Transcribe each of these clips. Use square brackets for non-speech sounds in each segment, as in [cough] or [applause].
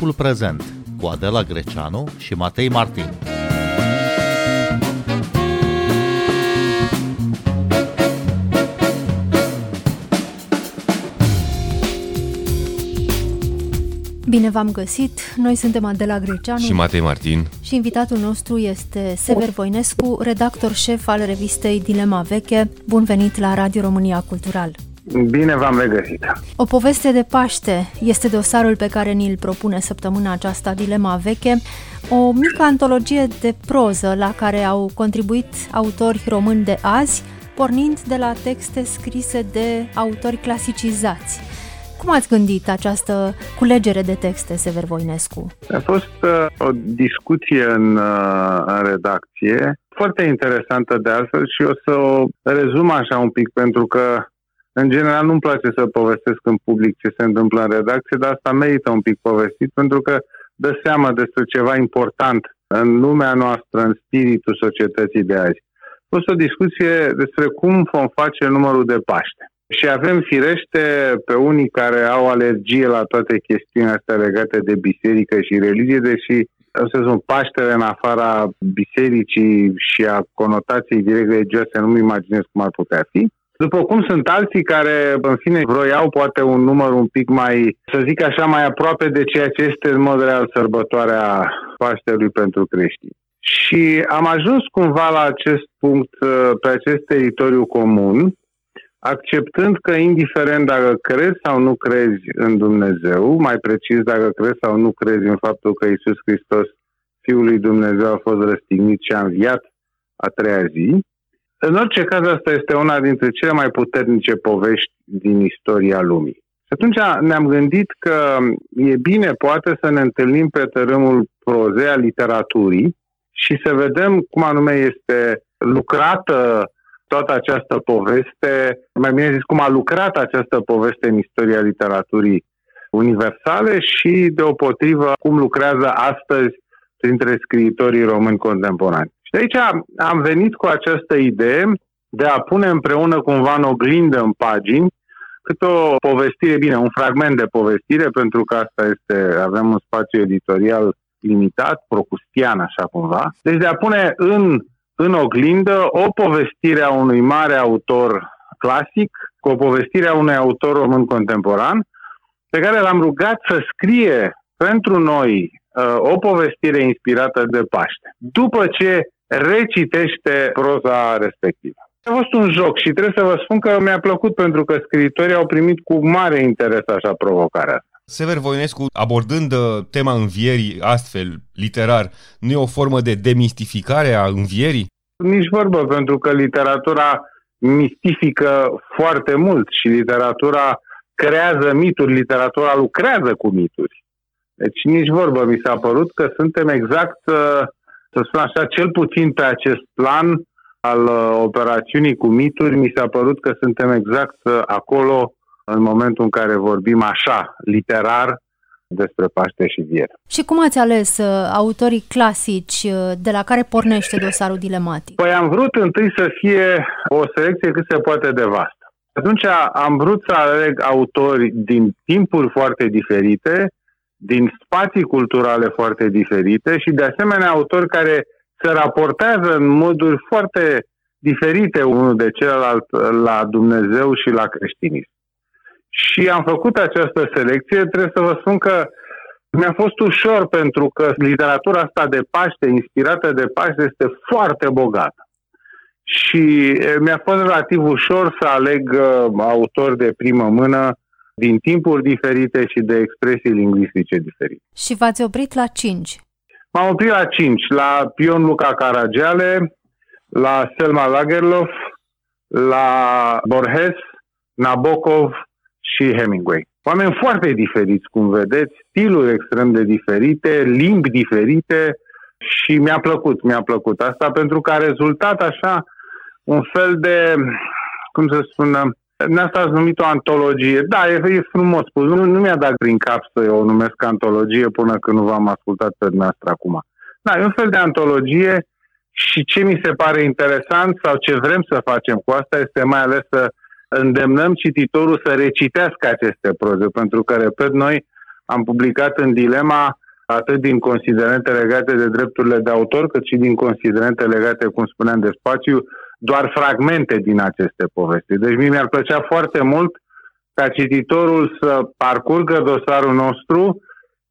Timpul prezent cu Adela Greceanu și Matei Martin. Bine v-am găsit! Noi suntem Adela Greceanu și Matei Martin și invitatul nostru este Sever Voinescu, redactor șef al revistei Dilema Veche. Bun venit la Radio România Cultural! Bine v-am regăsit! O poveste de Paște este dosarul pe care ni-l propune săptămâna aceasta Dilema Veche, o mică antologie de proză la care au contribuit autori români de azi, pornind de la texte scrise de autori clasicizați. Cum ați gândit această culegere de texte, Sever Voinescu? A fost uh, o discuție în, uh, în redacție, foarte interesantă de altfel și o să o rezum așa un pic, pentru că în general nu-mi place să povestesc în public ce se întâmplă în redacție, dar asta merită un pic povestit, pentru că dă seama despre ceva important în lumea noastră, în spiritul societății de azi. A fost o discuție despre cum vom face numărul de Paște. Și avem firește pe unii care au alergie la toate chestiunile astea legate de biserică și religie, deși să spun, Paștele în afara bisericii și a conotației direct religioase nu-mi imaginez cum ar putea fi. După cum sunt alții care, în fine, vroiau poate un număr un pic mai, să zic așa, mai aproape de ceea ce este în mod real sărbătoarea Paștelui pentru creștini. Și am ajuns cumva la acest punct, pe acest teritoriu comun, acceptând că indiferent dacă crezi sau nu crezi în Dumnezeu, mai precis dacă crezi sau nu crezi în faptul că Isus Hristos, Fiul lui Dumnezeu, a fost răstignit și a înviat a treia zi, în orice caz asta este una dintre cele mai puternice povești din istoria lumii. Și atunci ne-am gândit că e bine poate să ne întâlnim pe tărâmul prozei a literaturii și să vedem cum anume este lucrată toată această poveste, mai bine zis, cum a lucrat această poveste în istoria literaturii universale și, deopotrivă, cum lucrează astăzi printre scriitorii români contemporani. Și de aici am venit cu această idee de a pune împreună cumva în oglindă în pagini cât o povestire, bine, un fragment de povestire, pentru că asta este, avem un spațiu editorial limitat, procustian așa cumva. Deci de a pune în în oglindă o povestire a unui mare autor clasic cu o povestire a unui autor român contemporan, pe care l-am rugat să scrie pentru noi uh, o povestire inspirată de Paște, după ce recitește proza respectivă. A fost un joc și trebuie să vă spun că mi-a plăcut pentru că scriitorii au primit cu mare interes așa provocarea asta. Sever Voinescu, abordând uh, tema învierii astfel, literar, nu e o formă de demistificare a învierii? Nici vorbă, pentru că literatura mistifică foarte mult și literatura creează mituri, literatura lucrează cu mituri. Deci nici vorbă, mi s-a părut că suntem exact, uh, să spun așa, cel puțin pe acest plan al uh, operațiunii cu mituri, mi s-a părut că suntem exact acolo în momentul în care vorbim așa, literar, despre Paște și Vier. Și cum ați ales uh, autorii clasici uh, de la care pornește dosarul dilematic? Păi am vrut întâi să fie o selecție cât se poate de vastă. Atunci am vrut să aleg autori din timpuri foarte diferite, din spații culturale foarte diferite și de asemenea autori care se raportează în moduri foarte diferite unul de celălalt la Dumnezeu și la creștinism. Și am făcut această selecție, trebuie să vă spun că mi-a fost ușor pentru că literatura asta de Paște, inspirată de Paște, este foarte bogată. Și mi-a fost relativ ușor să aleg uh, autori de primă mână din timpuri diferite și de expresii lingvistice diferite. Și v-ați oprit la cinci? M-am oprit la cinci, la Pion Luca Caragiale, la Selma Lagerlof, la Borges, Nabokov și Hemingway. Oameni foarte diferiți, cum vedeți, stiluri extrem de diferite, limbi diferite și mi-a plăcut, mi-a plăcut asta pentru că a rezultat așa un fel de, cum să spun, Asta ați numit o antologie. Da, e, e frumos spus. Nu, nu mi-a dat prin cap să o numesc antologie până când nu v-am ascultat pe dumneavoastră acum. Da, e un fel de antologie și ce mi se pare interesant sau ce vrem să facem cu asta este mai ales să îndemnăm cititorul să recitească aceste proze, pentru că, repet, noi Am publicat în Dilema atât din considerente legate de drepturile de autor, cât și din considerente legate, cum spuneam, de spațiu, doar fragmente din aceste povesti. Deci mie mi-ar plăcea foarte mult ca cititorul să parcurgă dosarul nostru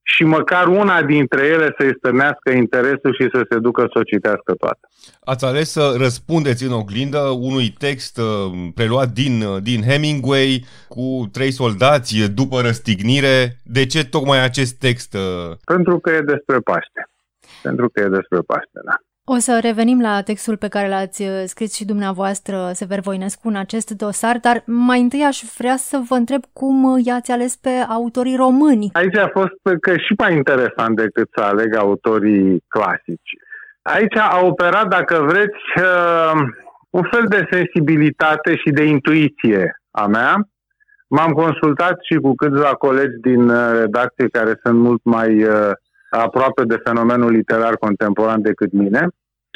și măcar una dintre ele să-i stârnească interesul și să se ducă să o citească toată. Ați ales să răspundeți în oglindă unui text uh, preluat din, uh, din Hemingway cu trei soldați după răstignire. De ce tocmai acest text? Uh? Pentru că e despre Paște. Pentru că e despre Paște, da. O să revenim la textul pe care l-ați uh, scris și dumneavoastră, Sever Voinescu, în acest dosar, dar mai întâi aș vrea să vă întreb cum uh, i-ați ales pe autorii români. Aici a fost uh, că și mai interesant decât să aleg autorii clasici. Aici a operat, dacă vreți, un fel de sensibilitate și de intuiție a mea. M-am consultat și cu câțiva colegi din redacție care sunt mult mai aproape de fenomenul literar contemporan decât mine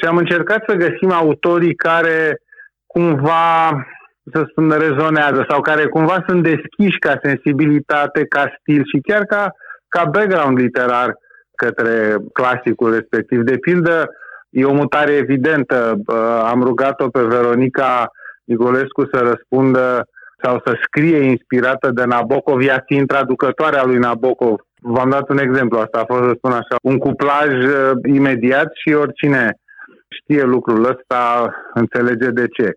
și am încercat să găsim autorii care cumva, să spun, rezonează sau care cumva sunt deschiși ca sensibilitate, ca stil și chiar ca, ca background literar către clasicul respectiv. De pildă, e o mutare evidentă. Am rugat-o pe Veronica Nicolescu să răspundă sau să scrie inspirată de Nabokov, ea fiind traducătoarea lui Nabokov. V-am dat un exemplu, asta a fost, să spun așa, un cuplaj uh, imediat și oricine știe lucrul ăsta, înțelege de ce.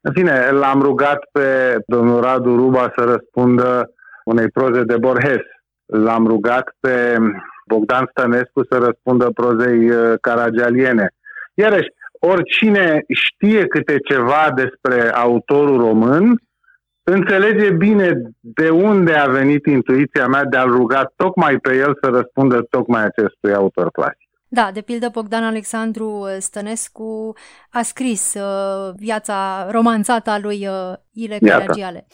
În fine, l-am rugat pe domnul Radu Ruba să răspundă unei proze de Borges. L-am rugat pe Bogdan Stănescu să răspundă prozei uh, caragialiene. Iarăși, oricine știe câte ceva despre autorul român, înțelege bine de unde a venit intuiția mea de a-l ruga tocmai pe el să răspundă tocmai acestui autor clasic. Da, de pildă Bogdan Alexandru Stănescu a scris uh, viața romanțată a lui uh, Ile Caragiale.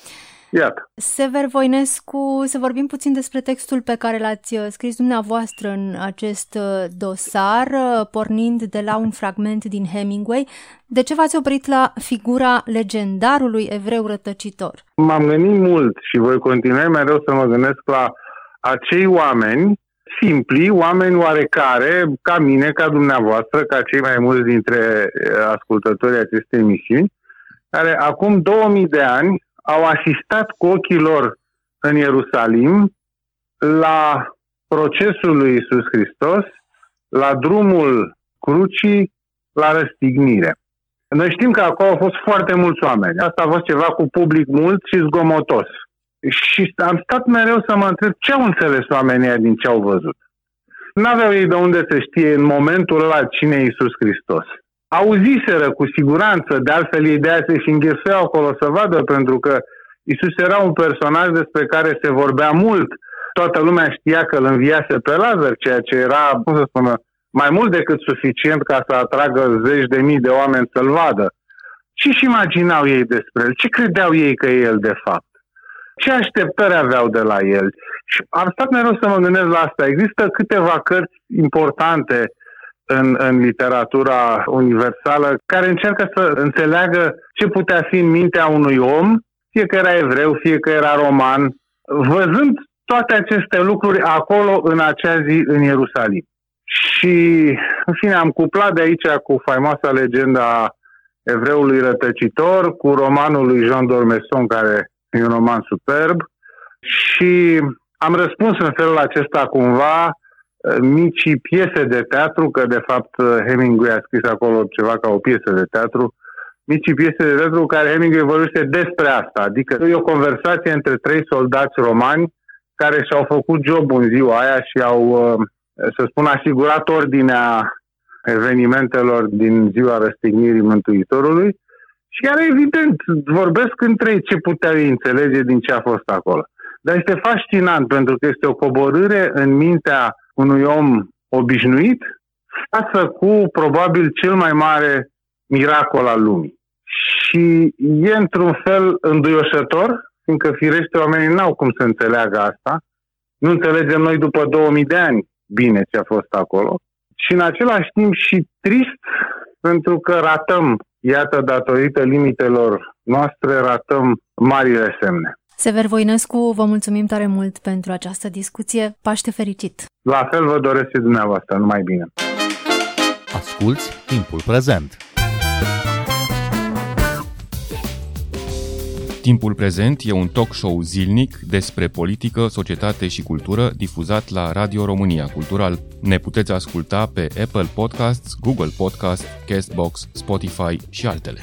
Iată. Sever Voinescu, să vorbim puțin despre textul pe care l-ați uh, scris dumneavoastră în acest uh, dosar, uh, pornind de la un fragment din Hemingway. De ce v-ați oprit la figura legendarului evreu rătăcitor? M-am gândit mult și voi continua mereu să mă gândesc la acei oameni simpli, oameni oarecare, ca mine, ca dumneavoastră, ca cei mai mulți dintre ascultătorii acestei emisiuni, care acum 2000 de ani au asistat cu ochii lor în Ierusalim la procesul lui Isus Hristos, la drumul crucii, la răstignire. Noi știm că acolo au fost foarte mulți oameni. Asta a fost ceva cu public mult și zgomotos. Și am stat mereu să mă întreb ce au înțeles oamenii din ce au văzut. N-aveau ei de unde să știe în momentul ăla cine e Iisus Hristos auziseră cu siguranță, de altfel ei de se și înghesuiau acolo să vadă, pentru că Isus era un personaj despre care se vorbea mult. Toată lumea știa că îl înviase pe Lazar, ceea ce era, cum să spună, mai mult decât suficient ca să atragă zeci de mii de oameni să-l vadă. Ce și imaginau ei despre el? Ce credeau ei că e el de fapt? Ce așteptări aveau de la el? Și am stat mereu să mă gândesc la asta. Există câteva cărți importante în, în literatura universală, care încearcă să înțeleagă ce putea fi în mintea unui om, fie că era evreu, fie că era roman, văzând toate aceste lucruri acolo în acea zi în Ierusalim. Și, în fine, am cuplat de aici cu faimoasa legenda evreului rătăcitor, cu romanul lui Jean d'Ormesson, care e un roman superb, și am răspuns în felul acesta cumva micii piese de teatru, că de fapt Hemingway a scris acolo ceva ca o piesă de teatru, micii piese de teatru care Hemingway vorbește despre asta. Adică e o conversație între trei soldați romani care și-au făcut job în ziua aia și au, uh, să spun, asigurat ordinea evenimentelor din ziua răstignirii Mântuitorului și care, evident, vorbesc între ei ce puteau ei înțelege din ce a fost acolo. Dar este fascinant pentru că este o coborâre în mintea unui om obișnuit față cu probabil cel mai mare miracol al lumii. Și e într-un fel înduioșător, fiindcă firește oamenii n-au cum să înțeleagă asta. Nu înțelegem noi după 2000 de ani bine ce a fost acolo. Și în același timp și trist pentru că ratăm, iată, datorită limitelor noastre, ratăm marile semne. Sever Voinescu, vă mulțumim tare mult pentru această discuție. Paște fericit! La fel vă doresc și dumneavoastră, numai bine! Asculți timpul prezent! Timpul prezent e un talk show zilnic despre politică, societate și cultură difuzat la Radio România Cultural. Ne puteți asculta pe Apple Podcasts, Google Podcasts, Castbox, Spotify și altele.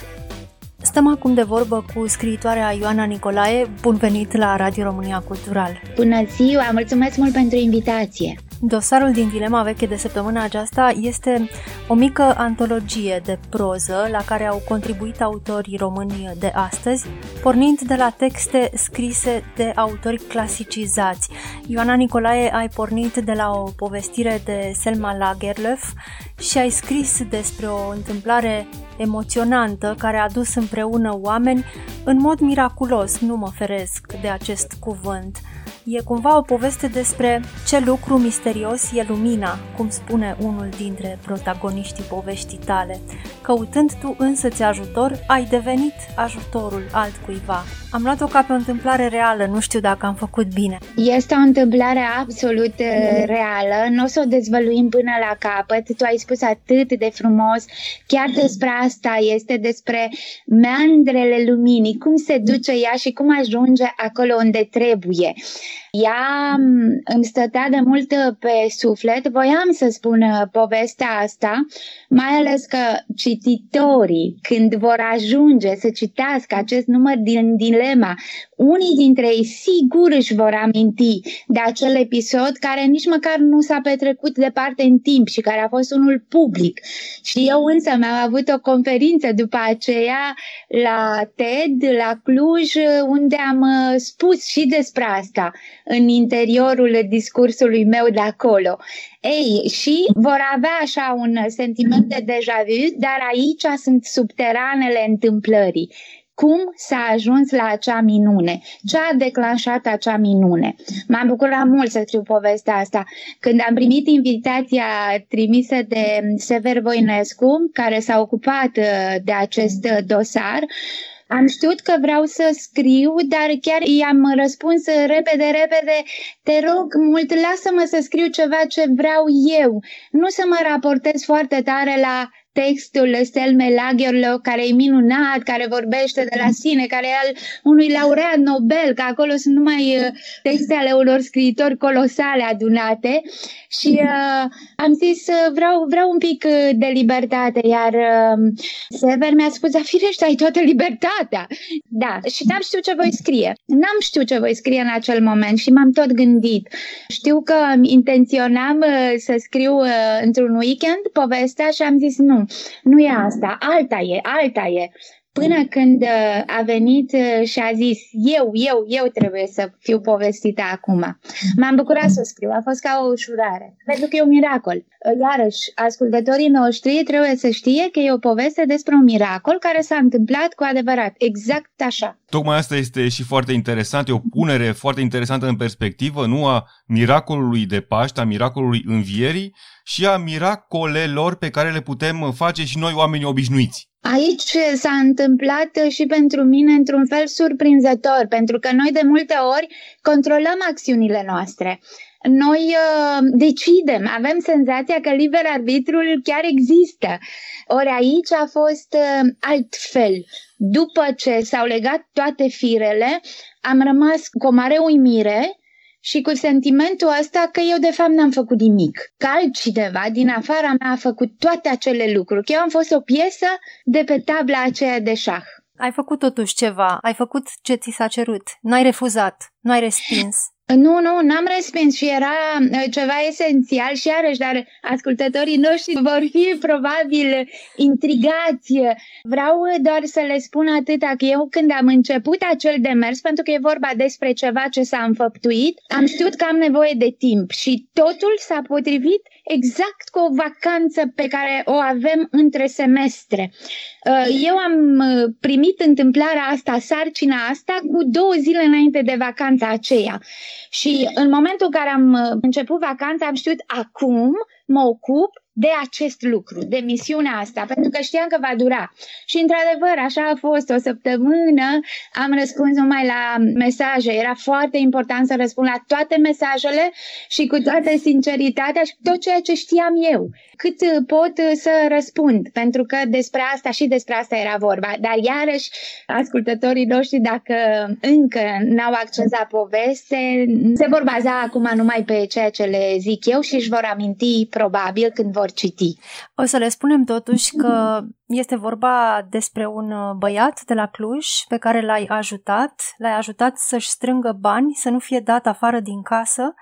Stăm acum de vorbă cu scriitoarea Ioana Nicolae. Bun venit la Radio România Cultural! Bună ziua! Mulțumesc mult pentru invitație! Dosarul din Dilema Veche de săptămâna aceasta este o mică antologie de proză la care au contribuit autorii români de astăzi, pornind de la texte scrise de autori clasicizați. Ioana Nicolae, ai pornit de la o povestire de Selma Lagerlöf și ai scris despre o întâmplare emoționantă care a dus împreună oameni în mod miraculos, nu mă feresc de acest cuvânt – E cumva o poveste despre ce lucru misterios e lumina, cum spune unul dintre protagoniștii poveștii tale. Căutând tu însăți ajutor, ai devenit ajutorul altcuiva. Am luat-o ca pe o întâmplare reală, nu știu dacă am făcut bine. Este o întâmplare absolut uh, reală, nu o să o dezvăluim până la capăt. Tu ai spus atât de frumos, chiar despre asta este, despre meandrele luminii, cum se duce ea și cum ajunge acolo unde trebuie. Ea îmi stătea de mult pe suflet, voiam să spun uh, povestea asta, mai ales că cititorii, când vor ajunge să citească acest număr din dilema, unii dintre ei sigur își vor aminti de acel episod care nici măcar nu s-a petrecut departe în timp și care a fost unul public. Și eu însă mi-am avut o conferință după aceea la TED, la Cluj, unde am uh, spus și despre asta în interiorul discursului meu de acolo. Ei, și vor avea așa un sentiment de deja vu, dar aici sunt subteranele întâmplării cum s-a ajuns la acea minune, ce a declanșat acea minune. M-am bucurat mult să scriu povestea asta. Când am primit invitația trimisă de Sever Voinescu, care s-a ocupat uh, de acest uh, dosar, am știut că vreau să scriu, dar chiar i-am răspuns repede, repede, te rog mult, lasă-mă să scriu ceva ce vreau eu. Nu să mă raportez foarte tare la textul Selme Lagerlöf, care e minunat, care vorbește de la sine, care e al unui laureat Nobel, că acolo sunt numai uh, texte ale unor scriitori colosale adunate și uh, am zis uh, vreau, vreau un pic uh, de libertate, iar uh, Sever mi-a spus, dar firește, ai toată libertatea. Da, și n-am știut ce voi scrie. N-am știut ce voi scrie în acel moment și m-am tot gândit. Știu că intenționam uh, să scriu uh, într-un weekend povestea și am zis nu, nu e asta, alta e, alta e. Până când uh, a venit uh, și a zis, eu, eu, eu trebuie să fiu povestită acum. M-am bucurat să scriu, a fost ca o ușurare, pentru că e un miracol. Uh, iarăși, ascultătorii noștri trebuie să știe că e o poveste despre un miracol care s-a întâmplat cu adevărat, exact așa. Tocmai asta este și foarte interesant, e o punere foarte interesantă în perspectivă, nu a miracolului de Paște, a miracolului învierii și a miracolelor pe care le putem face și noi oamenii obișnuiți. Aici s-a întâmplat și pentru mine într-un fel surprinzător, pentru că noi de multe ori controlăm acțiunile noastre. Noi uh, decidem, avem senzația că liber arbitrul chiar există. Ori aici a fost uh, altfel. După ce s-au legat toate firele, am rămas cu o mare uimire și cu sentimentul ăsta că eu de fapt n-am făcut nimic. Că altcineva din afara mea a făcut toate acele lucruri, că eu am fost o piesă de pe tabla aceea de șah. Ai făcut totuși ceva, ai făcut ce ți s-a cerut, n-ai refuzat, nu ai respins. Nu, nu, n-am respins și era uh, ceva esențial și iarăși, dar ascultătorii noștri vor fi probabil intrigați. Vreau doar să le spun atâta că eu când am început acel demers, pentru că e vorba despre ceva ce s-a înfăptuit, am știut că am nevoie de timp și totul s-a potrivit exact cu o vacanță pe care o avem între semestre. Uh, eu am uh, primit întâmplarea asta, sarcina asta, cu două zile înainte de vacanța aceea. Și în momentul în care am uh, început vacanța, am știut acum mă ocup de acest lucru, de misiunea asta, pentru că știam că va dura. Și într-adevăr, așa a fost o săptămână, am răspuns numai la mesaje. Era foarte important să răspund la toate mesajele și cu toată sinceritatea și tot ceea ce știam eu. Cât pot să răspund, pentru că despre asta și despre asta era vorba. Dar iarăși, ascultătorii noștri, dacă încă n-au acces la poveste, se vor baza acum numai pe ceea ce le zic eu și își vor aminti probabil când vor citi. O să le spunem totuși că este vorba despre un băiat de la Cluj pe care l-ai ajutat, l-ai ajutat să-și strângă bani, să nu fie dat afară din casă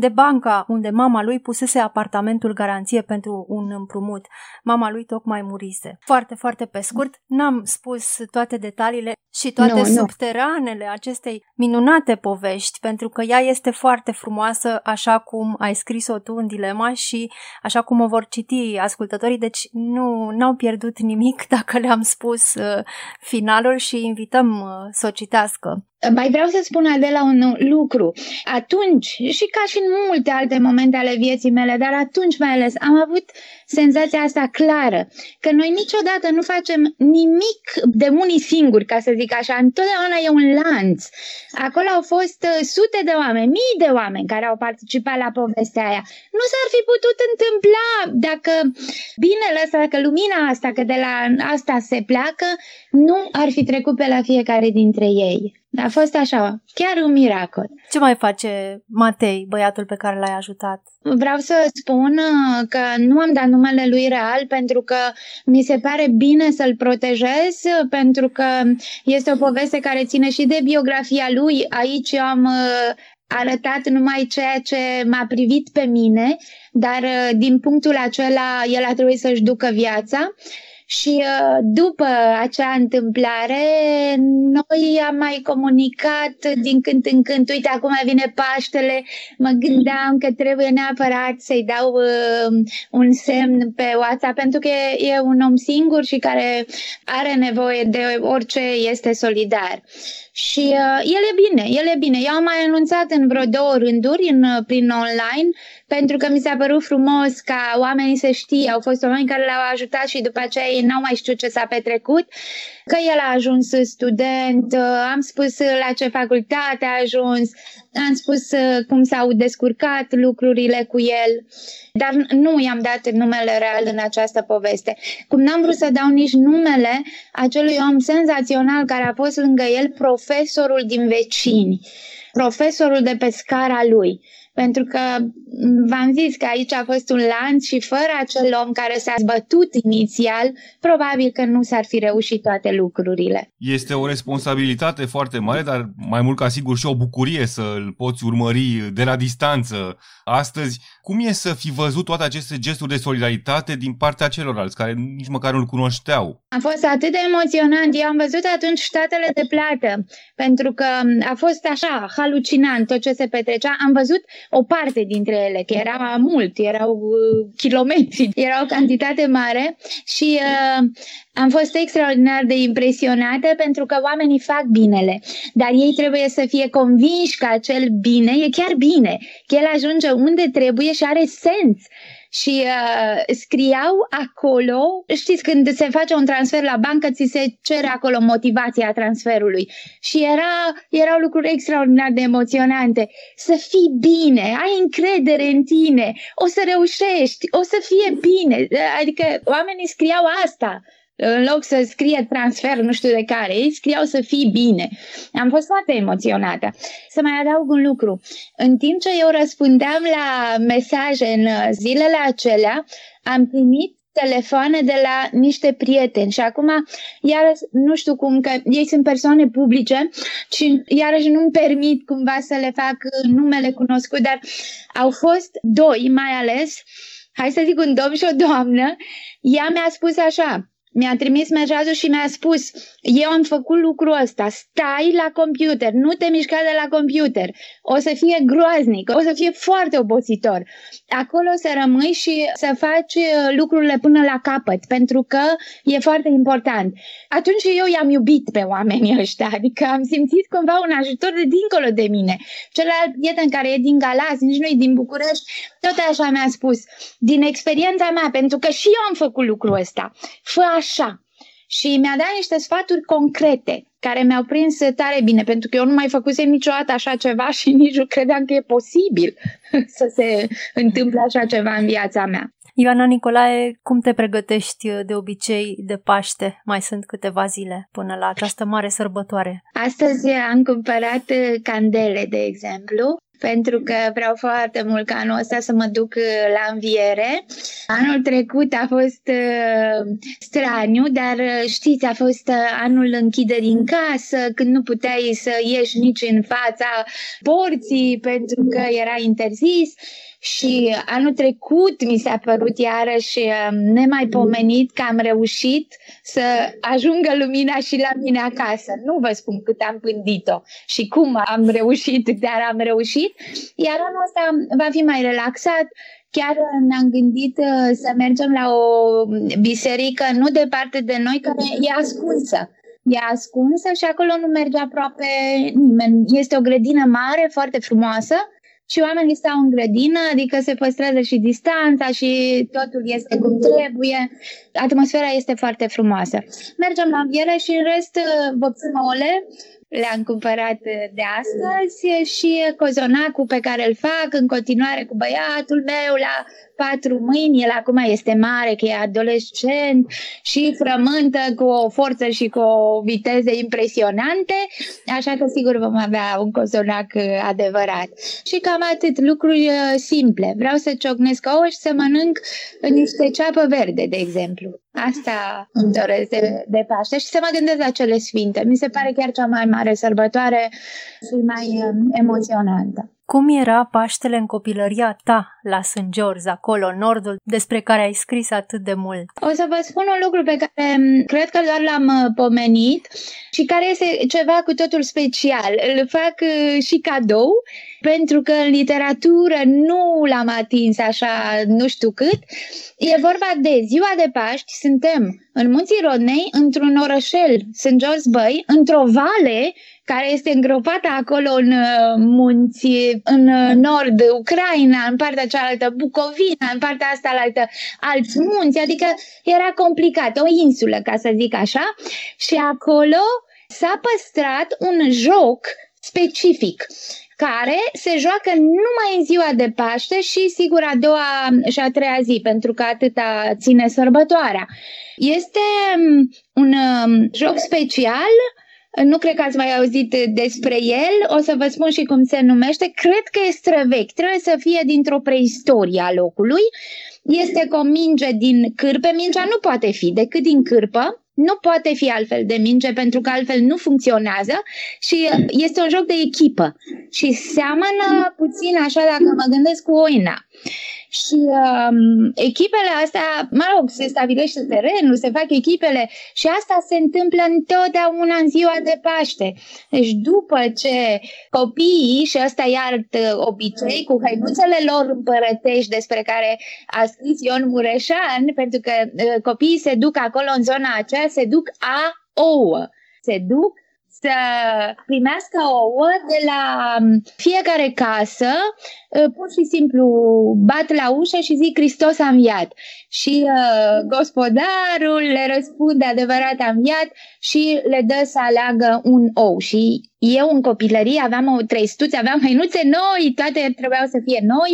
de banca unde mama lui pusese apartamentul garanție pentru un împrumut. Mama lui tocmai murise. Foarte, foarte pe scurt, n-am spus toate detaliile și toate no, subteranele no. acestei minunate povești, pentru că ea este foarte frumoasă, așa cum ai scris-o tu în dilema și așa cum o vor citi ascultătorii, deci nu n-au pierdut nimic [laughs] dacă le-am spus uh, finalul și invităm uh, să o citească. Mai vreau să spun Adela un lucru. Atunci, și ca și în multe alte momente ale vieții mele, dar atunci mai ales, am avut senzația asta clară, că noi niciodată nu facem nimic de unii singuri, ca să zic așa, întotdeauna e un lanț. Acolo au fost uh, sute de oameni, mii de oameni care au participat la povestea aia. Nu s-ar fi putut întâmpla dacă binele ăsta, dacă lumina asta, că de la asta se pleacă, nu ar fi trecut pe la fiecare dintre ei. A fost așa, chiar un miracol. Ce mai face Matei, băiatul pe care l-ai ajutat? Vreau să spun uh, că nu am dat numele lui real pentru că mi se pare bine să-l protejez, pentru că este o poveste care ține și de biografia lui. Aici eu am uh, arătat numai ceea ce m-a privit pe mine, dar uh, din punctul acela el a trebuit să-și ducă viața. Și uh, după acea întâmplare, noi am mai comunicat din când în când, uite, acum vine Paștele, mă gândeam că trebuie neapărat să-i dau uh, un semn pe WhatsApp, pentru că e un om singur și care are nevoie de orice este solidar. Și uh, el e bine, el e bine. Eu am mai anunțat în vreo două rânduri în, prin online pentru că mi s-a părut frumos ca oamenii să știe. Au fost oameni care l-au ajutat și după aceea ei n-au mai știut ce s-a petrecut, că el a ajuns student, am spus la ce facultate a ajuns, am spus cum s-au descurcat lucrurile cu el, dar nu i-am dat numele real în această poveste. Cum n-am vrut să dau nici numele acelui om senzațional care a fost lângă el profesorul din vecini, profesorul de pe scara lui pentru că v-am zis că aici a fost un lanț și fără acel om care s-a zbătut inițial, probabil că nu s-ar fi reușit toate lucrurile. Este o responsabilitate foarte mare, dar mai mult ca sigur și o bucurie să îl poți urmări de la distanță astăzi. Cum e să fi văzut toate aceste gesturi de solidaritate din partea celorlalți care nici măcar nu-l cunoșteau? A fost atât de emoționant. Eu am văzut atunci statele de plată, pentru că a fost așa, halucinant tot ce se petrecea. Am văzut o parte dintre ele, că era mult, erau uh, kilometri, [laughs] era o cantitate mare și uh, am fost extraordinar de impresionată pentru că oamenii fac binele, dar ei trebuie să fie convinși că acel bine e chiar bine, că el ajunge unde trebuie și are sens și uh, scriau acolo, știți, când se face un transfer la bancă, ți se cere acolo motivația transferului. Și era, erau lucruri extraordinar de emoționante. Să fii bine, ai încredere în tine, o să reușești, o să fie bine, adică oamenii scriau asta în loc să scrie transfer nu știu de care, ei scriau să fii bine. Am fost foarte emoționată. Să mai adaug un lucru. În timp ce eu răspundeam la mesaje în zilele acelea, am primit telefoane de la niște prieteni și acum iarăși nu știu cum că ei sunt persoane publice și iarăși nu-mi permit cumva să le fac numele cunoscut, dar au fost doi mai ales, hai să zic un domn și o doamnă, ea mi-a spus așa, mi-a trimis mesajul și mi-a spus eu am făcut lucrul ăsta, stai la computer, nu te mișca de la computer, o să fie groaznic, o să fie foarte obositor. Acolo să rămâi și să faci uh, lucrurile până la capăt, pentru că e foarte important. Atunci eu i-am iubit pe oamenii ăștia, adică am simțit cumva un ajutor de dincolo de mine. Celălalt prieten care e din Galați, nici nu e din București, tot așa mi-a spus, din experiența mea, pentru că și eu am făcut lucrul ăsta. Fă așa. Și mi-a dat niște sfaturi concrete care mi-au prins tare bine, pentru că eu nu mai făcusem niciodată așa ceva [laughs] și nici nu credeam că e posibil [laughs] să se întâmple așa ceva în viața mea. Ioana Nicolae, cum te pregătești de obicei de Paște? Mai sunt câteva zile până la această mare sărbătoare. Astăzi am cumpărat candele, de exemplu, pentru că vreau foarte mult ca anul ăsta să mă duc uh, la înviere. Anul trecut a fost uh, straniu, dar uh, știți, a fost uh, anul închiderii în casă, când nu puteai să ieși nici în fața porții pentru că era interzis. Și anul trecut mi s-a părut iarăși um, nemaipomenit că am reușit să ajungă lumina și la mine acasă. Nu vă spun cât am pândit-o și cum am reușit, dar am reușit. Iar anul ăsta va fi mai relaxat, Chiar ne-am gândit uh, să mergem la o biserică nu departe de noi, care e ascunsă. E ascunsă și acolo nu merge aproape nimeni. Este o grădină mare, foarte frumoasă și oamenii stau în grădină, adică se păstrează și distanța și totul este cum trebuie. Atmosfera este foarte frumoasă. Mergem la ele și în rest vopsim ouăle, le-am cumpărat de astăzi și cozonacul pe care îl fac în continuare cu băiatul meu la patru mâini, el acum este mare, că e adolescent și frământă cu o forță și cu o viteză impresionante, așa că sigur vom avea un cozonac uh, adevărat. Și cam atât, lucruri uh, simple. Vreau să ciocnesc ouă și să mănânc niște ceapă verde, de exemplu. Asta îmi doresc de, de Paște și să mă gândesc la cele sfinte. Mi se pare chiar cea mai mare sărbătoare și mai um, emoționantă. Cum era Paștele în copilăria ta la St. George, acolo, în nordul, despre care ai scris atât de mult? O să vă spun un lucru pe care mm, cred că doar l-am uh, pomenit și care este ceva cu totul special. Îl fac uh, și cadou pentru că în literatură nu l-am atins așa nu știu cât. E vorba de ziua de Paști, suntem în Munții Rodnei, într-un orășel, St. George Bay, într-o vale care este îngropată acolo în uh, munți, în uh, nord, Ucraina, în partea cealaltă, Bucovina, în partea asta altă, alți munți, adică era complicat, o insulă, ca să zic așa, și acolo s-a păstrat un joc specific care se joacă numai în ziua de Paște și sigur a doua și a treia zi, pentru că atâta ține sărbătoarea. Este um, un um, joc special nu cred că ați mai auzit despre el, o să vă spun și cum se numește. Cred că e străvechi, trebuie să fie dintr-o preistorie a locului. Este cu o minge din cârpe, mingea nu poate fi decât din cârpă, nu poate fi altfel de minge pentru că altfel nu funcționează și este un joc de echipă și seamănă puțin așa dacă mă gândesc cu oina. Și um, echipele astea, mă rog, se stabilește terenul, se fac echipele și asta se întâmplă întotdeauna în ziua de Paște. Deci după ce copiii, și ăsta e alt uh, obicei, cu hăinuțele lor împărătești despre care a scris Ion Mureșan, pentru că uh, copiii se duc acolo în zona aceea, se duc a ouă. Se duc să primească ouă de la um, fiecare casă, uh, pur și simplu bat la ușă și zic Hristos a înviat. Și uh, gospodarul le răspunde adevărat a înviat și le dă să aleagă un ou. Și eu în copilărie aveam o trăistuță, aveam hăinuțe noi, toate trebuiau să fie noi,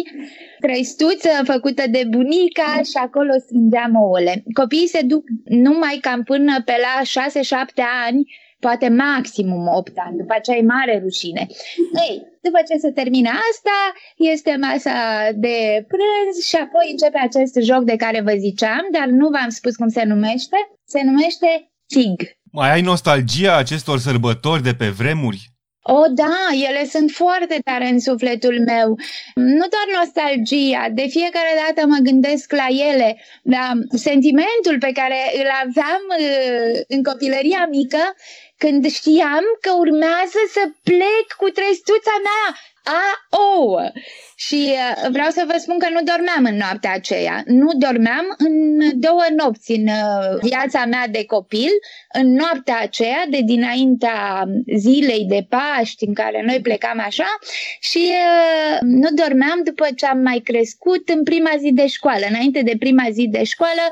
trăistuță făcută de bunica și acolo strângeam ouăle. Copiii se duc numai cam până pe la 6-7 ani poate maximum 8 ani, după aceea e mare rușine. Ei, după ce se termine asta, este masa de prânz și apoi începe acest joc de care vă ziceam, dar nu v-am spus cum se numește. Se numește TIG. Mai ai nostalgia acestor sărbători de pe vremuri? O, oh, da, ele sunt foarte tare în sufletul meu. Nu doar nostalgia, de fiecare dată mă gândesc la ele, la sentimentul pe care îl aveam uh, în copilăria mică când știam că urmează să plec cu trestuța mea a ouă. Și uh, vreau să vă spun că nu dormeam în noaptea aceea. Nu dormeam în două nopți în uh, viața mea de copil, în noaptea aceea de dinaintea zilei de Paști în care noi plecam așa și uh, nu dormeam după ce am mai crescut în prima zi de școală. Înainte de prima zi de școală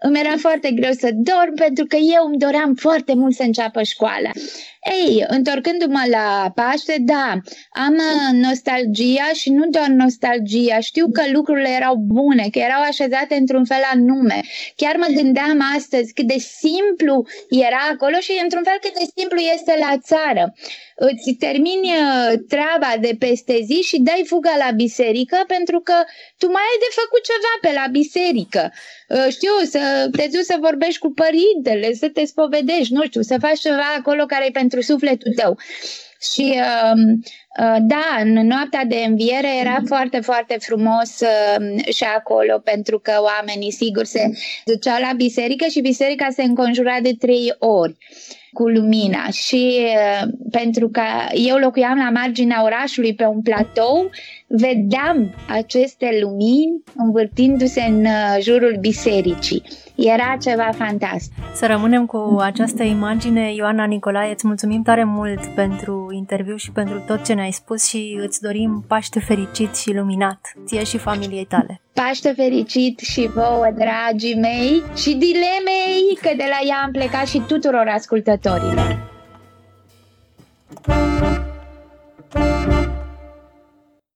îmi era foarte greu să dorm pentru că eu îmi doream foarte mult să înceapă școala. Ei, întorcându-mă la Paște, da, am uh, nostalgia și nu doar nostalgia, știu că lucrurile erau bune, că erau așezate într-un fel anume. Chiar mă gândeam astăzi cât de simplu era acolo și într-un fel cât de simplu este la țară. Îți termini uh, treaba de peste zi și dai fuga la biserică pentru că tu mai ai de făcut ceva pe la biserică. Uh, știu, să te duci să vorbești cu părintele, să te spovedești, nu știu, să faci ceva acolo care e pentru pentru sufletul tău. Și uh, uh, da, în noaptea de înviere era foarte, foarte frumos uh, și acolo, pentru că oamenii, sigur, se duceau la biserică și biserica se înconjura de trei ori cu lumina și uh, pentru că eu locuiam la marginea orașului pe un platou, vedeam aceste lumini învârtindu-se în uh, jurul bisericii. Era ceva fantastic. Să rămânem cu această imagine. Ioana Nicolae, îți mulțumim tare mult pentru interviu și pentru tot ce ne-ai spus și îți dorim Paște fericit și luminat, ție și familiei tale. Paște fericit și vouă, dragii mei, și dilemei, că de la ea am plecat și tuturor ascultătorilor. Thank you.